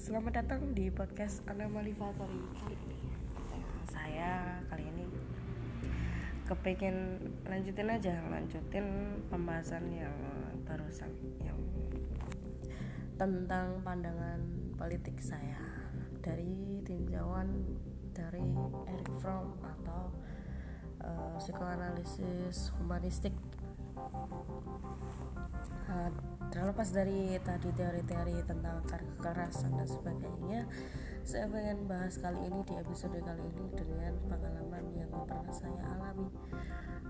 Selamat datang di podcast Anomali Factory ini. Saya kali ini kepengen lanjutin aja, lanjutin pembahasan yang barusan yang tentang pandangan politik saya dari tinjauan dari Eric Fromm atau uh, psikoanalisis humanistik uh, terlepas dari tadi teori-teori tentang kekerasan dan sebagainya saya ingin bahas kali ini di episode kali ini dengan pengalaman yang pernah saya alami.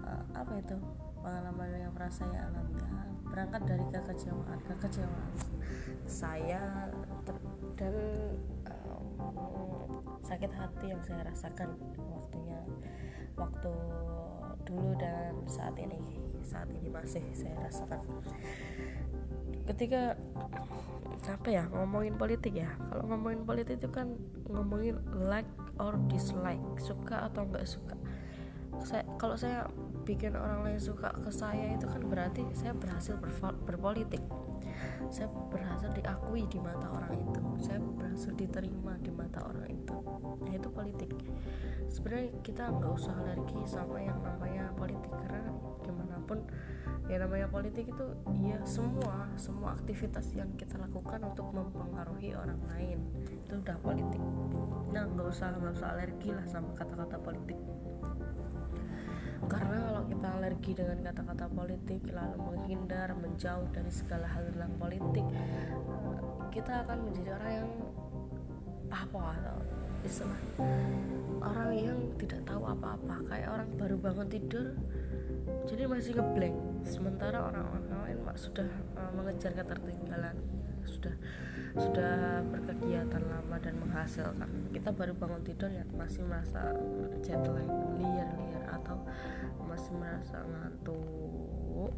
Uh, apa itu? Pengalaman yang pernah saya alami. Ya berangkat dari kekecewaan. Kekecewaan saya dan um, sakit hati yang saya rasakan waktunya waktu dulu dan saat ini saat ini masih saya rasakan. Ketika apa ya ngomongin politik ya kalau ngomongin politik itu kan ngomongin like or dislike suka atau nggak suka. Saya kalau saya bikin orang lain suka ke saya itu kan berarti saya berhasil berpolitik. Saya berhasil diakui di mata orang itu. Saya berhasil diterima di mata orang itu. Nah itu politik sebenarnya kita nggak usah alergi sama yang namanya politik karena gimana pun ya namanya politik itu ya semua semua aktivitas yang kita lakukan untuk mempengaruhi orang lain itu udah politik. Nah nggak usah nggak usah alergi lah sama kata-kata politik. Karena kalau kita alergi dengan kata-kata politik lalu menghindar menjauh dari segala hal tentang politik kita akan menjadi orang yang apa atau istilah orang yang tidak tahu apa-apa kayak orang baru bangun tidur jadi masih ngeblank. Sementara orang-orang lain sudah uh, mengejar ketertinggalan sudah sudah berkegiatan lama dan menghasilkan. Kita baru bangun tidur ya masih merasa jet lag liar-liar atau masih merasa ngantuk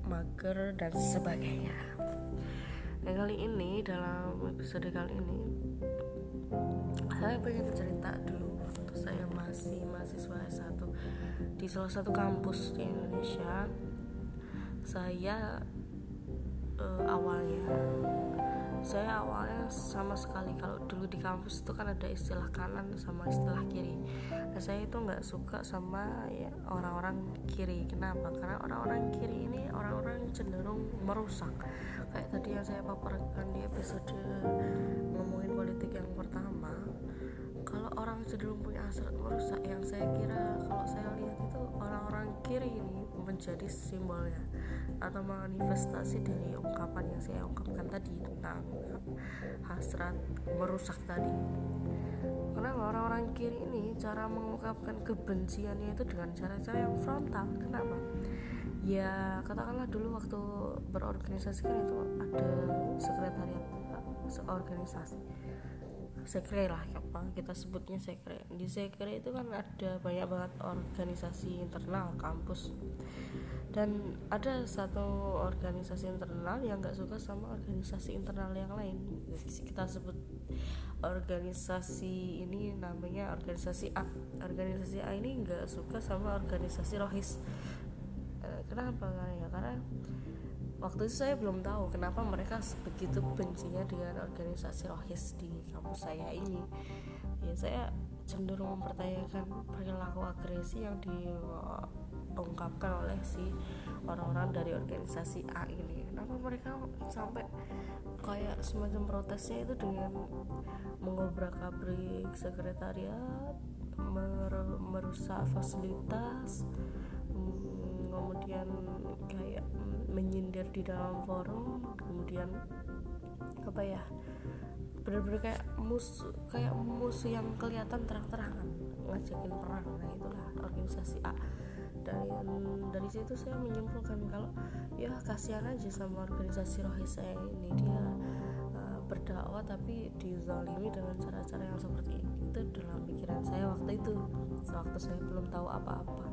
mager dan sebagainya. Dan kali ini dalam episode kali ini saya pengen cerita dulu saya masih mahasiswa S1 di salah satu kampus di Indonesia. Saya uh, awalnya saya awalnya sama sekali kalau dulu di kampus itu kan ada istilah kanan sama istilah kiri. Nah saya itu nggak suka sama ya orang-orang kiri. Kenapa? Karena orang-orang kiri ini orang-orang cenderung merusak. Kayak tadi yang saya paparkan di episode ngomongin politik yang pertama orang cenderung punya hasrat merusak yang saya kira kalau saya lihat itu orang-orang kiri ini menjadi simbolnya atau manifestasi dari ungkapan yang saya ungkapkan tadi tentang hasrat merusak tadi. Kenapa orang-orang kiri ini cara mengungkapkan kebenciannya itu dengan cara-cara yang frontal. Kenapa? Ya katakanlah dulu waktu berorganisasi kan itu ada sekretariat organisasi sekre lah apa kita sebutnya sekre. Di sekre itu kan ada banyak banget organisasi internal kampus. Dan ada satu organisasi internal yang nggak suka sama organisasi internal yang lain. Kita sebut organisasi ini namanya organisasi A. Organisasi A ini nggak suka sama organisasi rohis. Eh, kenapa? Ya karena waktu itu saya belum tahu kenapa mereka begitu bencinya dengan organisasi rohis di kampus saya ini. Ya saya cenderung mempertanyakan perilaku agresi yang diungkapkan oleh si orang-orang dari organisasi A ini. Kenapa mereka sampai kayak semacam protesnya itu dengan mengobrak abrik sekretariat merusak fasilitas kemudian kayak menyindir di dalam forum kemudian apa ya bener-bener kayak musuh kayak musuh yang kelihatan terang-terangan ngajakin perang. Nah itulah organisasi A. Dari dari situ saya menyimpulkan kalau ya kasihan aja sama organisasi rohis saya ini. Dia berdakwah tapi dizalimi dengan cara-cara yang seperti itu dalam pikiran saya waktu itu. Waktu saya belum tahu apa-apa.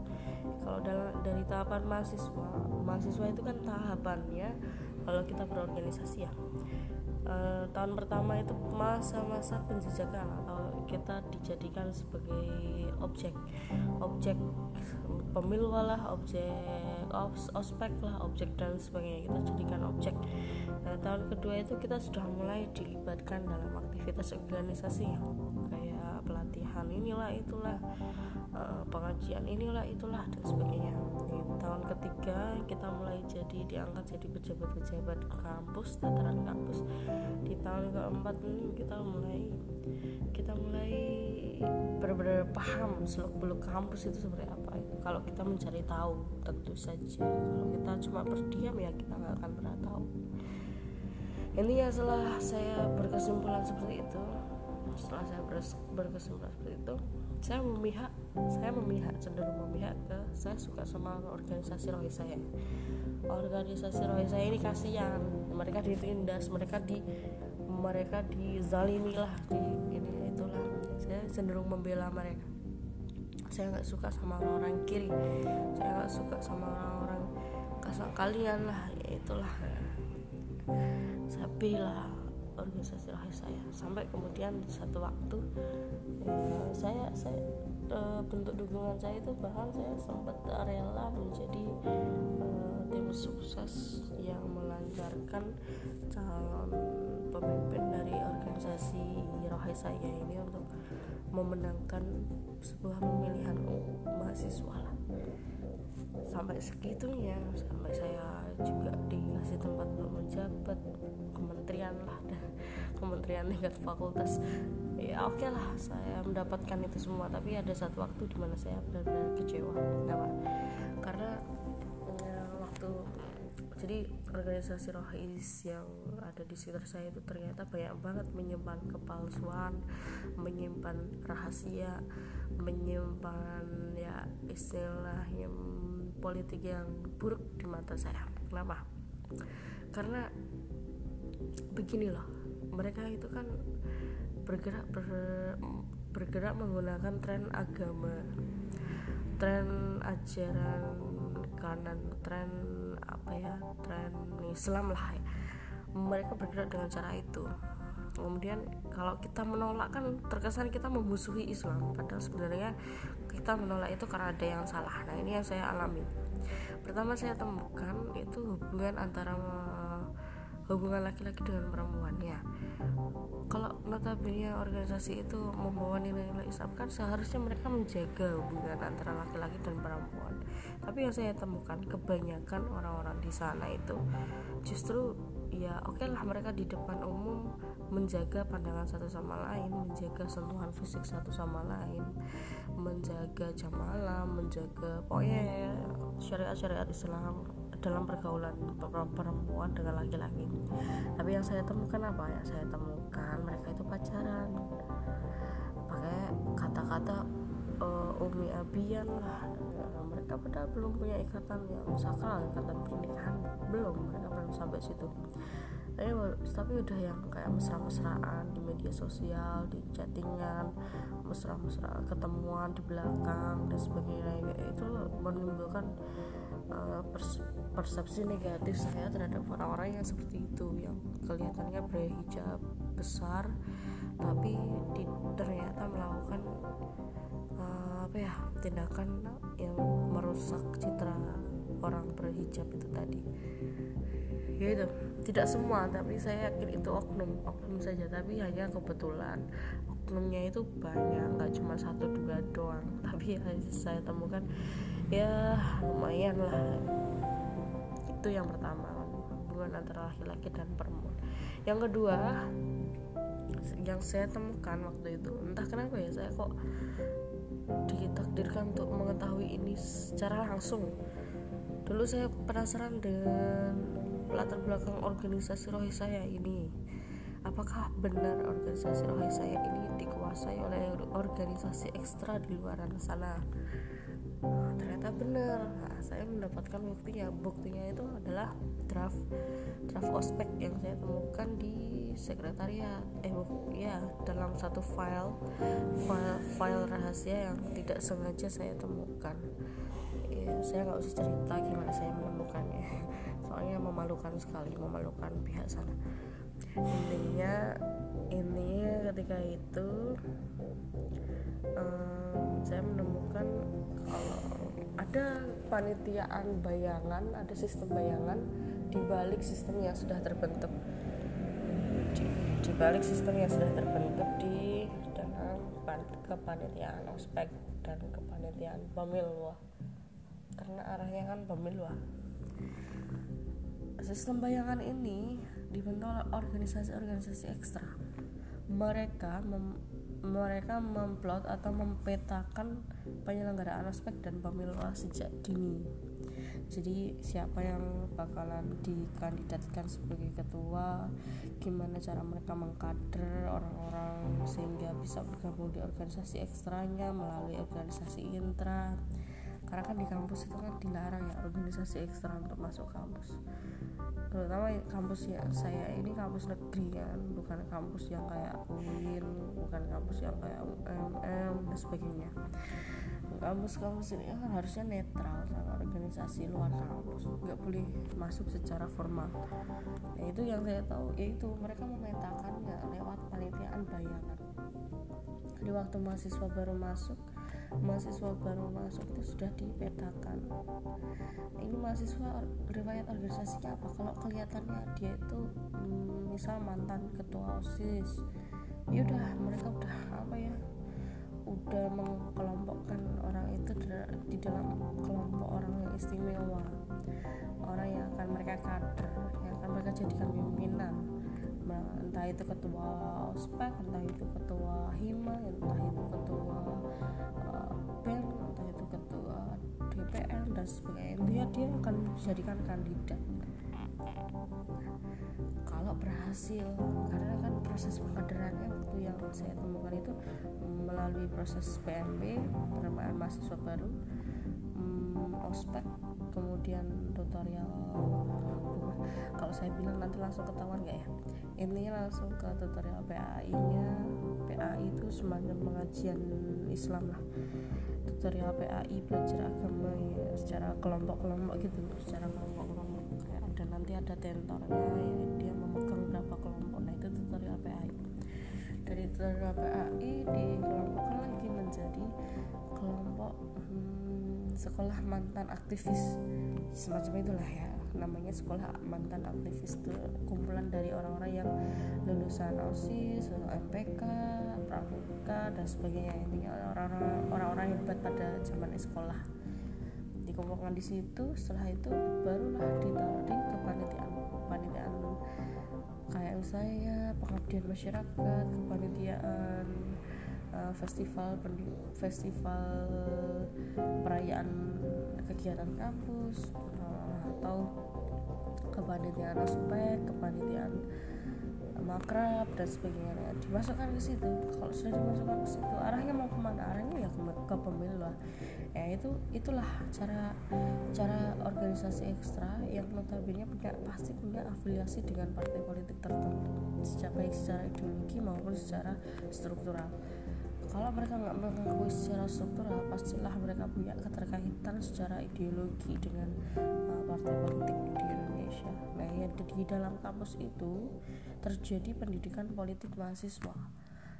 Kalau dalam dari tahapan mahasiswa mahasiswa itu kan tahapannya kalau kita berorganisasi ya. Uh, tahun pertama itu masa-masa penjajakan atau kita dijadikan sebagai objek objek pemilu lah objek os, ospek lah objek dan sebagainya. Kita jadikan objek. Nah, tahun kedua itu kita sudah mulai dilibatkan dalam aktivitas organisasi kayak pelatihan inilah itulah uh, pengajian inilah itulah dan sebagainya tahun ketiga kita mulai jadi diangkat jadi pejabat-pejabat kampus tataran kampus. Di tahun keempat ini kita mulai kita mulai benar-benar paham seluk beluk kampus itu seperti apa. Kalau kita mencari tahu tentu saja. Kalau kita cuma berdiam ya kita nggak akan pernah tahu. Ini ya setelah saya berkesimpulan seperti itu setelah saya berkesimpulan seperti itu saya memihak saya memihak cenderung memihak ke saya suka sama organisasi rohi saya. Organisasi rohi saya ini kasihan mereka ditindas mereka di mereka dizalimi lah di ini itulah. Saya cenderung membela mereka. Saya nggak suka sama orang-orang kiri saya nggak suka sama orang-orang kasar kalian lah ya itulah. Saya bela organisasi rahim saya. Sampai kemudian satu waktu ya, saya saya e, bentuk dukungan saya itu bahkan saya sempat rela menjadi e, tim sukses yang melancarkan calon pemimpin dari organisasi rohai saya ini untuk memenangkan sebuah pemilihan mahasiswa lah. Sampai segitunya sampai saya juga dikasih tempat untuk menjabat kementerian lah kementerian tingkat fakultas. Ya oke okay lah saya mendapatkan itu semua. Tapi ada satu waktu di mana saya benar-benar kecewa. Kenapa? Karena ya, waktu jadi organisasi rohis yang ada di sekitar saya itu ternyata banyak banget menyimpan kepalsuan menyimpan rahasia menyimpan ya istilahnya politik yang buruk di mata saya. Kenapa? Karena begini loh mereka itu kan bergerak ber, bergerak menggunakan tren agama tren ajaran kanan tren apa ya tren Islam lah ya. mereka bergerak dengan cara itu. Kemudian kalau kita menolak kan terkesan kita memusuhi Islam. Padahal sebenarnya kita menolak itu karena ada yang salah. Nah ini yang saya alami. Pertama saya temukan itu hubungan antara hubungan laki-laki dengan perempuan. Ya kalau notabene organisasi itu membawa nilai-nilai Islam kan seharusnya mereka menjaga hubungan antara laki-laki dan perempuan. Tapi yang saya temukan kebanyakan orang-orang di sana itu justru ya oke okay lah mereka di depan umum menjaga pandangan satu sama lain menjaga sentuhan fisik satu sama lain menjaga jam malam menjaga pokoknya syariat-syariat Islam dalam pergaulan perempuan dengan laki-laki. Tapi yang saya temukan apa ya? Saya temukan mereka itu pacaran. Pakai kata-kata uh, umi abian lah. Mereka pada belum punya ikatan yang sakral ikatan pernikahan. Belum mereka belum sampai situ. Tapi, tapi udah yang kayak mesra-mesraan di media sosial di chattingan mesra-mesra ketemuan di belakang dan sebagainya. Itu menimbulkan uh, persepsi negatif saya terhadap orang-orang yang seperti itu yang kelihatannya berhijab besar tapi di, ternyata melakukan uh, apa ya tindakan yang merusak citra orang berhijab itu tadi. Ya itu tidak semua tapi saya yakin itu oknum oknum saja tapi hanya kebetulan oknumnya itu banyak nggak cuma satu dua doang. Tapi ya saya temukan ya lumayan lah. Itu yang pertama hubungan antara laki-laki dan perempuan. Yang kedua yang saya temukan waktu itu entah kenapa ya saya kok ditakdirkan untuk mengetahui ini secara langsung. Dulu saya penasaran dengan latar belakang organisasi rohi saya ini apakah benar organisasi rohi saya ini dikuasai oleh organisasi ekstra di luar sana? Ternyata benar. Nah, saya mendapatkan buktinya. Buktinya itu adalah draft draft ospek yang saya temukan di sekretariat. Eh ya dalam satu file file file rahasia yang tidak sengaja saya temukan. Ya, saya nggak usah cerita gimana saya menemukannya. Soalnya memalukan sekali memalukan pihak sana intinya ini ketika itu um, saya menemukan kalau ada panitiaan bayangan ada sistem bayangan di balik sistem yang sudah terbentuk. Di, di balik sistem yang sudah terbentuk di dalam kepanitiaan ospek dan kepanitiaan pemilu karena arahnya kan pemilu sistem bayangan ini dibentuk oleh organisasi-organisasi ekstra. Mereka mem mereka memplot atau mempetakan penyelenggaraan aspek dan pemilu sejak dini. Jadi siapa yang bakalan dikandidatkan sebagai ketua gimana cara mereka mengkader orang-orang sehingga bisa bergabung di organisasi ekstranya melalui organisasi intra. Karena kan di kampus itu kan dilarang ya organisasi ekstra untuk masuk kampus terutama kampus ya saya ini kampus negeri kan bukan kampus yang kayak UIN bukan kampus yang kayak UMM dan sebagainya. Kampus-kampus ini kan harusnya netral sama organisasi luar kampus nggak boleh masuk secara formal. Ya itu yang saya tahu yaitu mereka memetakannya lewat panitiaan bayangan. Di waktu mahasiswa baru masuk mahasiswa baru masuk itu sudah dipetakan. Ini mahasiswa riwayat organisasinya apa? Kalau kelihatannya dia itu hmm, misal mantan ketua osis ya udah mereka udah apa ya udah mengkelompokkan orang itu di dalam kelompok orang yang istimewa. Orang yang akan mereka kader yang akan mereka jadikan pimpinan entah itu ketua ospek entah itu ketua hima entah itu ketua uh, entah itu ketua DPR dan sebagainya. Dia dia akan dijadikan kandidat. Kalau berhasil karena kan proses pengkaderannya waktu yang saya temukan itu melalui proses PMB penerimaan mahasiswa baru um, ospek kemudian tutorial kalau saya bilang nanti langsung ketahuan nggak ya? Ini langsung ke tutorial PAI nya. PAI itu semacam pengajian Islam lah. Tutorial PAI belajar agama ya secara kelompok-kelompok gitu secara kelompok-kelompok. Kayak ada nanti ada tentornya ya dia memegang berapa kelompok. Nah itu tutorial PAI dari tutorial PAI dikelompokkan lagi menjadi kelompok hmm, sekolah mantan aktivis. Semacam itulah ya namanya sekolah mantan aktivis itu kumpulan dari orang-orang yang lulusan OSIS, MPK, Pramuka dan sebagainya. Intinya orang-orang orang-orang hebat pada zaman sekolah. Dikumpulkan di situ setelah itu barulah ditaruh di kepanitiaan kepanitiaan kayak misalnya pengabdian masyarakat kepanitiaan uh, festival festival perayaan kegiatan kampus atau kepanitiaan ospek kepanitiaan makrab dan sebagainya. Dimasukkan ke situ. Kalau sudah dimasukkan ke situ arahnya mau ke mana? Arahnya ya ke, ke pemilu lah. Ya itu itulah cara cara organisasi ekstra yang notabene punya pasti punya afiliasi dengan partai politik tertentu. Secara baik secara ideologi maupun secara struktural kalau mereka nggak mengakui secara struktural pastilah mereka punya keterkaitan secara ideologi dengan uh, partai politik di Indonesia. Nah ya di dalam kampus itu terjadi pendidikan politik mahasiswa.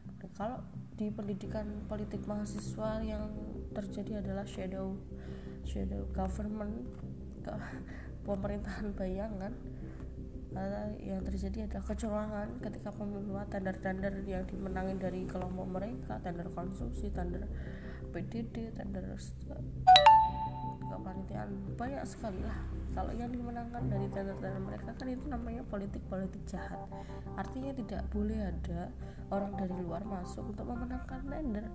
Nah, kalau di pendidikan politik mahasiswa yang terjadi adalah shadow shadow government pemerintahan bayangan yang terjadi adalah kecurangan ketika pemiluan tender-tender yang dimenangin dari kelompok mereka tender konsumsi tender PDD tender kepanitiaan banyak sekali lah. Kalau yang dimenangkan dari tender-tender mereka kan itu namanya politik-politik jahat. Artinya tidak boleh ada orang dari luar masuk untuk memenangkan tender.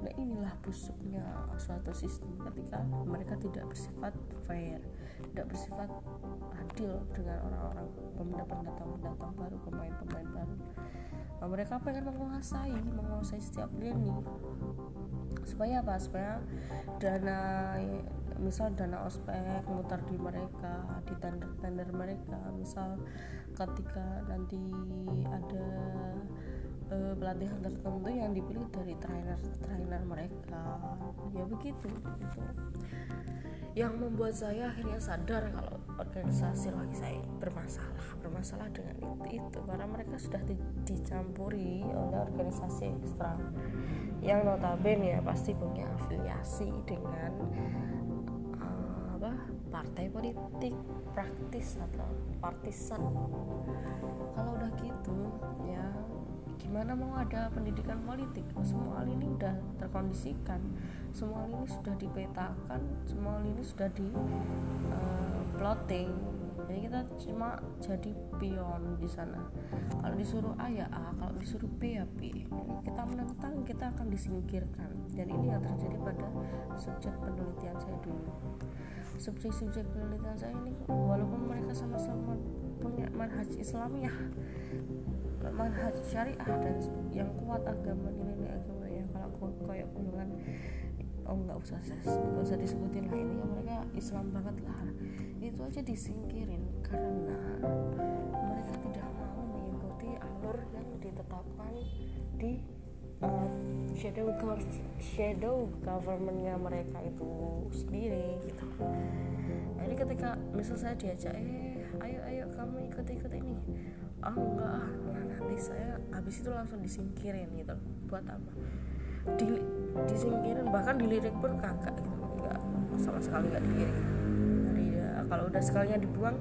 Nah inilah busuknya suatu sistem ketika mereka tidak bersifat fair tidak bersifat adil dengan orang-orang pendatang-pendatang baru pemain-pemain baru mereka pengen menguasai menguasai setiap lini. Supaya apa? Supaya dana misal dana ospek mutar di mereka di tender-tender mereka. Misal ketika nanti ada uh, pelatihan tertentu yang dipilih dari trainer trainer mereka. Ya begitu gitu yang membuat saya akhirnya sadar kalau organisasi lagi saya bermasalah bermasalah dengan itu, itu. Karena mereka sudah di, dicampuri oleh organisasi ekstra. Yang notabene ya pasti punya afiliasi dengan uh, apa partai politik praktis atau partisan. Kalau udah gitu ya gimana mau ada pendidikan politik? Semua hal ini udah terkondisikan. Semua hal ini sudah dipetakan semua hal ini sudah di uh, plotting. Jadi kita cuma jadi pion di sana. Kalau disuruh A ya A kalau disuruh B ya B. Kita menentang kita akan disingkirkan. Dan ini yang terjadi pada subjek penelitian saya dulu. Subjek-subjek penelitian saya ini walaupun mereka sama-sama punya manhaj Islamiyah manhaj syariah dan yang kuat agama nilai agama ya. Kalau kayak golongan oh nggak usah nggak usah disebutin lah ini. Mereka Islam banget lah. Itu aja disingkirin karena mereka tidak mau mengikuti alur yang ditetapkan di um, shadow shadow governmentnya mereka itu sendiri gitu. Ini ketika misal saya diajak eh ayo ayo kamu ikut ikut ini oh enggak ah nah, nanti saya habis itu langsung disingkirin gitu. Buat apa? Di, disingkirin bahkan dilirik pun kakak gitu. Enggak sama sekali enggak dilirik. Jadi ya kalau udah sekalinya dibuang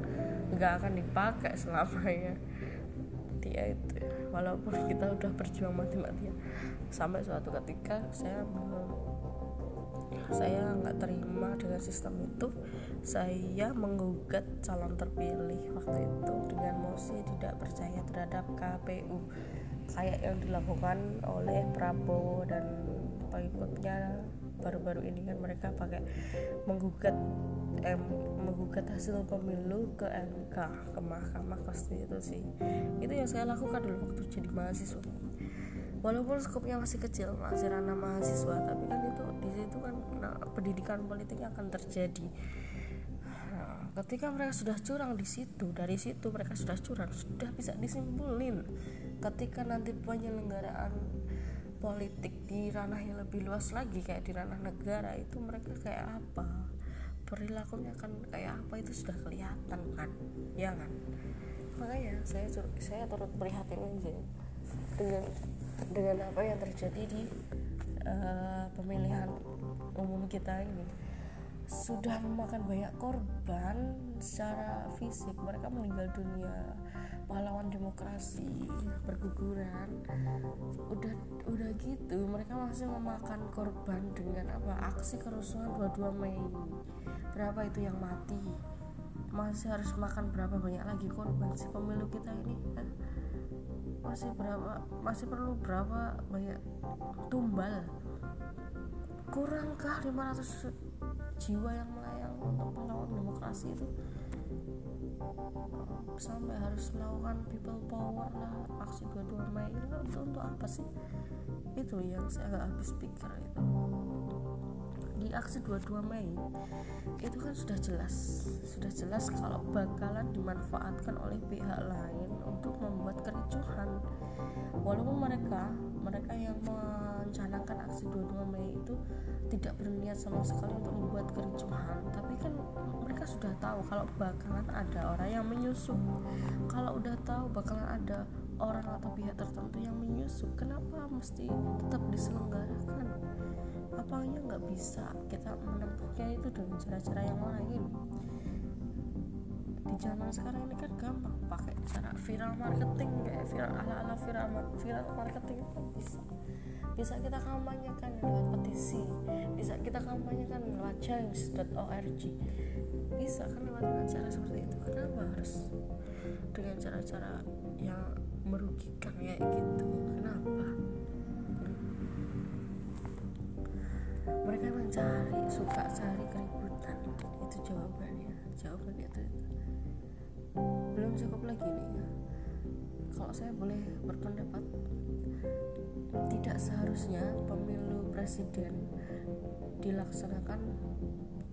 enggak akan dipakai selamanya dia itu walaupun kita udah berjuang mati-matian sampai suatu ketika saya saya nggak terima dengan sistem itu. Saya menggugat calon terpilih waktu itu dengan mosi tidak percaya terhadap KPU kayak yang dilakukan oleh Prabowo dan pengikutnya baru-baru ini kan mereka pakai menggugat eh, menggugat hasil pemilu ke MK ke Mahkamah Konstitusi. Itu yang saya lakukan dulu waktu jadi mahasiswa walaupun skopnya masih kecil masih ranah mahasiswa tapi kan itu di situ kan nah, pendidikan politik akan terjadi. Nah, ketika mereka sudah curang di situ dari situ mereka sudah curang sudah bisa disimpulin. Ketika nanti penyelenggaraan politik di ranah yang lebih luas lagi kayak di ranah negara itu mereka kayak apa? Perilakunya akan kayak apa? Itu sudah kelihatan kan? Ya kan? Makanya saya saya turut prihatin aja dengan dengan apa yang terjadi di uh, pemilihan umum kita ini. Sudah memakan banyak korban secara fisik. Mereka meninggal dunia. Pahlawan demokrasi berguguran udah udah gitu mereka masih memakan korban dengan apa? Aksi kerusuhan 22 Mei. Berapa itu yang mati? Masih harus makan berapa banyak lagi korban si pemilu kita ini kan masih berapa masih perlu berapa banyak tumbal? Kurangkah 500 jiwa yang melayang untuk melawan demokrasi itu? Sampai harus melakukan people power lah aksi 22 Mei itu untuk, untuk apa sih? Itu yang saya agak habis pikir itu. Di aksi 22 Mei itu kan sudah jelas. Sudah jelas kalau bakalan dimanfaatkan oleh pihak lain untuk membuat kericuhan. Walaupun mereka mereka yang merencanakan aksi 22 Mei itu tidak berniat sama sekali untuk membuat kericuhan. Tapi kan mereka sudah tahu kalau bakalan ada orang yang menyusup. Kalau udah tahu bakalan ada orang atau pihak tertentu yang menyusup kenapa mesti tetap diselenggarakan? Apanya nggak bisa kita menempuhnya itu dengan cara-cara yang lain zaman sekarang ini kan gampang pakai cara viral marketing kayak viral ala ala viral viral marketing itu bisa. Bisa kita kampanyekan lewat petisi bisa kita kampanyekan lewat change.org bisa kan lewat cara seperti itu kenapa harus dengan cara-cara yang merugikan kayak gitu? Kenapa? Mereka mencari suka cari keributan itu jawabannya. Jawabannya itu, belum cukup lagi nih kalau saya boleh berpendapat tidak seharusnya pemilu presiden dilaksanakan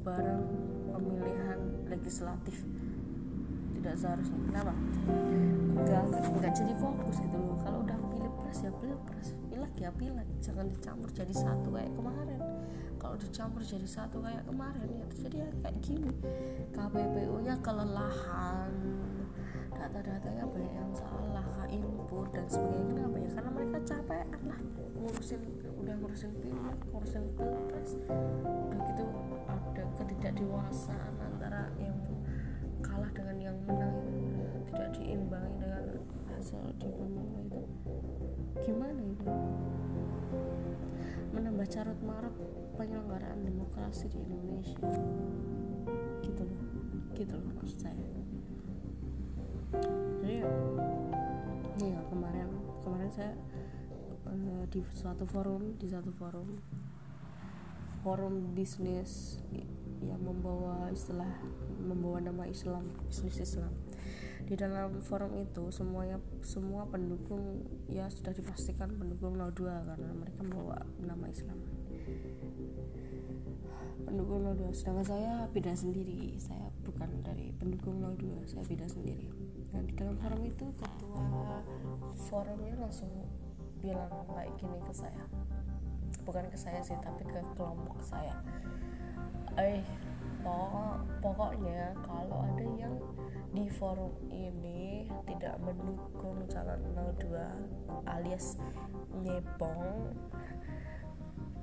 bareng pemilihan legislatif. Tidak seharusnya. Kenapa? Enggak enggak jadi fokus gitu loh. Kalau udah pilpres ya pilpres. Pilek ya pilek. Jangan dicampur jadi satu kayak kemarin. Kalau dicampur jadi satu kayak kemarin ya terjadi ya kayak gini. KPPU nya kelelahan. Data-datanya banyak yang salah input dan sebagainya. Kenapa ya? Karena mereka capek lah. Ngurusin udah ngurusin pilek ngurusin pilpres. Udah gitu ada ketidakdewasaan antara yang kalah dengan yang menang tidak diimbangi dengan hasil di pemilu itu gimana itu menambah carut marut penyelenggaraan demokrasi di Indonesia. Gitu loh. Gitu loh maksud saya. Jadi ya kemarin kemarin saya uh, di suatu forum di satu forum forum bisnis yang membawa istilah membawa nama Islam bisnis Islam di dalam forum itu semuanya semua pendukung ya sudah dipastikan pendukung 02 karena mereka membawa nama Islam. Pendukung 02 sedangkan saya beda sendiri. Saya bukan dari pendukung 02 saya beda sendiri. Dan di dalam forum itu ketua forumnya langsung bilang kayak gini ke saya. Bukan ke saya sih tapi ke kelompok saya. Eh pokok pokoknya kalau ada yang di forum ini tidak mendukung calon 02 alias nyepong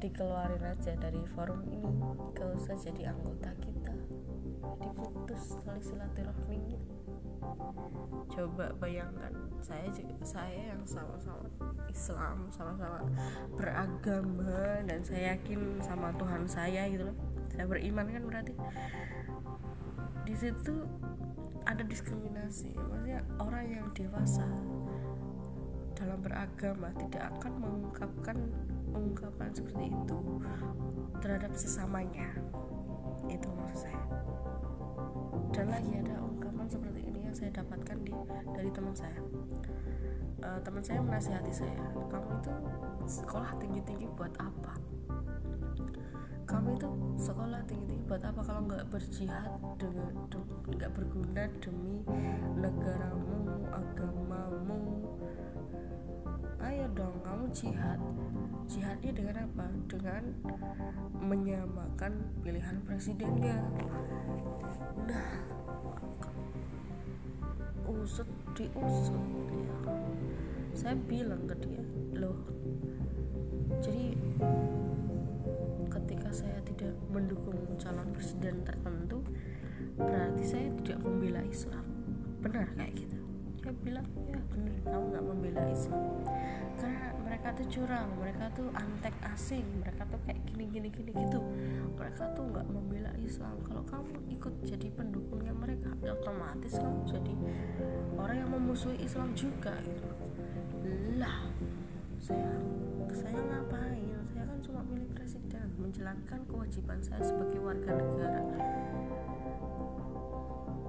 dikeluarin aja dari forum ini. Gak usah jadi anggota kita. Diputus tali silaturahminya coba bayangkan saya juga saya yang sama-sama Islam sama-sama beragama dan saya yakin sama Tuhan saya gitu loh saya beriman kan berarti. Di situ ada diskriminasi. Maksudnya orang yang dewasa dalam beragama tidak akan mengungkapkan ungkapan seperti itu terhadap sesamanya. Itu maksud saya. Dan lagi ada ungkapan seperti ini yang saya dapatkan di dari teman saya. Uh, teman saya menasihati saya kamu itu sekolah tinggi tinggi buat apa kamu itu sekolah tinggi tinggi buat apa kalau nggak berjihad dengan nggak berguna demi negaramu agamamu? Ayo dong kamu jihad. Jihadnya dengan apa? Dengan menyamakan pilihan presidennya. Nah usut diusut ya. Saya bilang ke dia loh jadi saya tidak mendukung calon presiden tertentu berarti saya tidak membela Islam. Benar kayak gitu? Dia bilang ya benar kamu nggak membela Islam. Karena mereka tuh curang mereka tuh antek asing mereka tuh kayak gini gini gini gitu. Mereka tuh nggak membela Islam. Kalau kamu ikut jadi pendukungnya mereka ya otomatis kamu jadi orang yang memusuhi Islam juga. Gitu lah saya saya ngapain? Saya kan cuma presiden menjalankan kewajiban saya sebagai warga negara.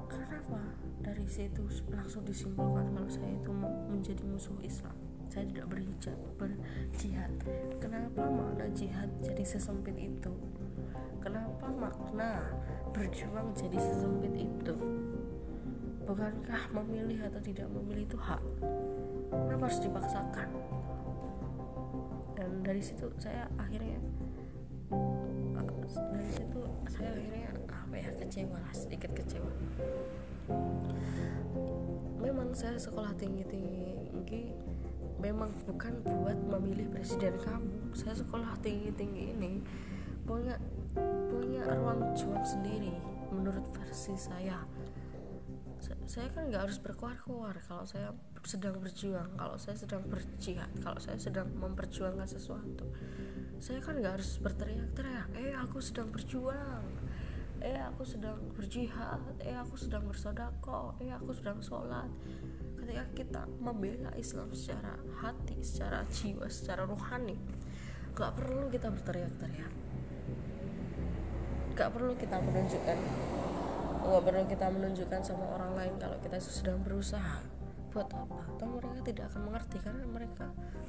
Kenapa dari situ langsung disimpulkan kalau saya itu menjadi musuh Islam. Saya tidak berhijab berjihad. Kenapa makna jihad jadi sesempit itu? Kenapa makna berjuang jadi sesempit itu? Bukankah memilih atau tidak memilih itu hak? Kenapa harus dipaksakan? Dan dari situ saya akhirnya dari situ saya akhirnya apa ya kecewa sedikit kecewa. Memang saya sekolah tinggi tinggi memang bukan buat memilih presiden kamu. Saya sekolah tinggi tinggi ini punya punya ruang juang sendiri menurut versi saya. Saya kan nggak harus berkuar-kuar kalau saya sedang berjuang kalau saya sedang berjihad kalau saya sedang memperjuangkan sesuatu saya kan nggak harus berteriak-teriak eh aku sedang berjuang. Eh aku sedang berjihad. Eh aku sedang bersodako eh aku sedang sholat. Ketika kita membela Islam secara hati secara jiwa secara rohani nggak perlu kita berteriak-teriak. Nggak perlu kita menunjukkan nggak perlu kita menunjukkan sama orang lain kalau kita sedang berusaha buat apa? Atau mereka tidak akan mengerti? Karena mereka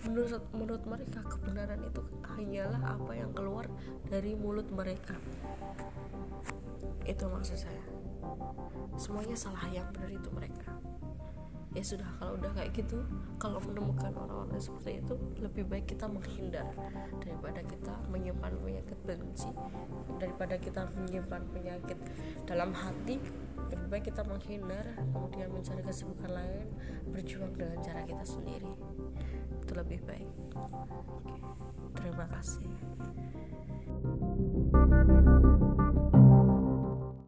menurut menurut mereka kebenaran itu hanyalah apa yang keluar dari mulut mereka. Itu maksud saya. Semuanya salah yang benar itu mereka. Ya sudah kalau udah kayak gitu kalau menemukan orang-orang seperti itu lebih baik kita menghindar daripada kita menyimpan penyakit benci daripada kita menyimpan penyakit dalam hati lebih baik kita menghindar kemudian mencari kesibukan lain berjuang dengan cara kita sendiri. Itu lebih baik. Terima kasih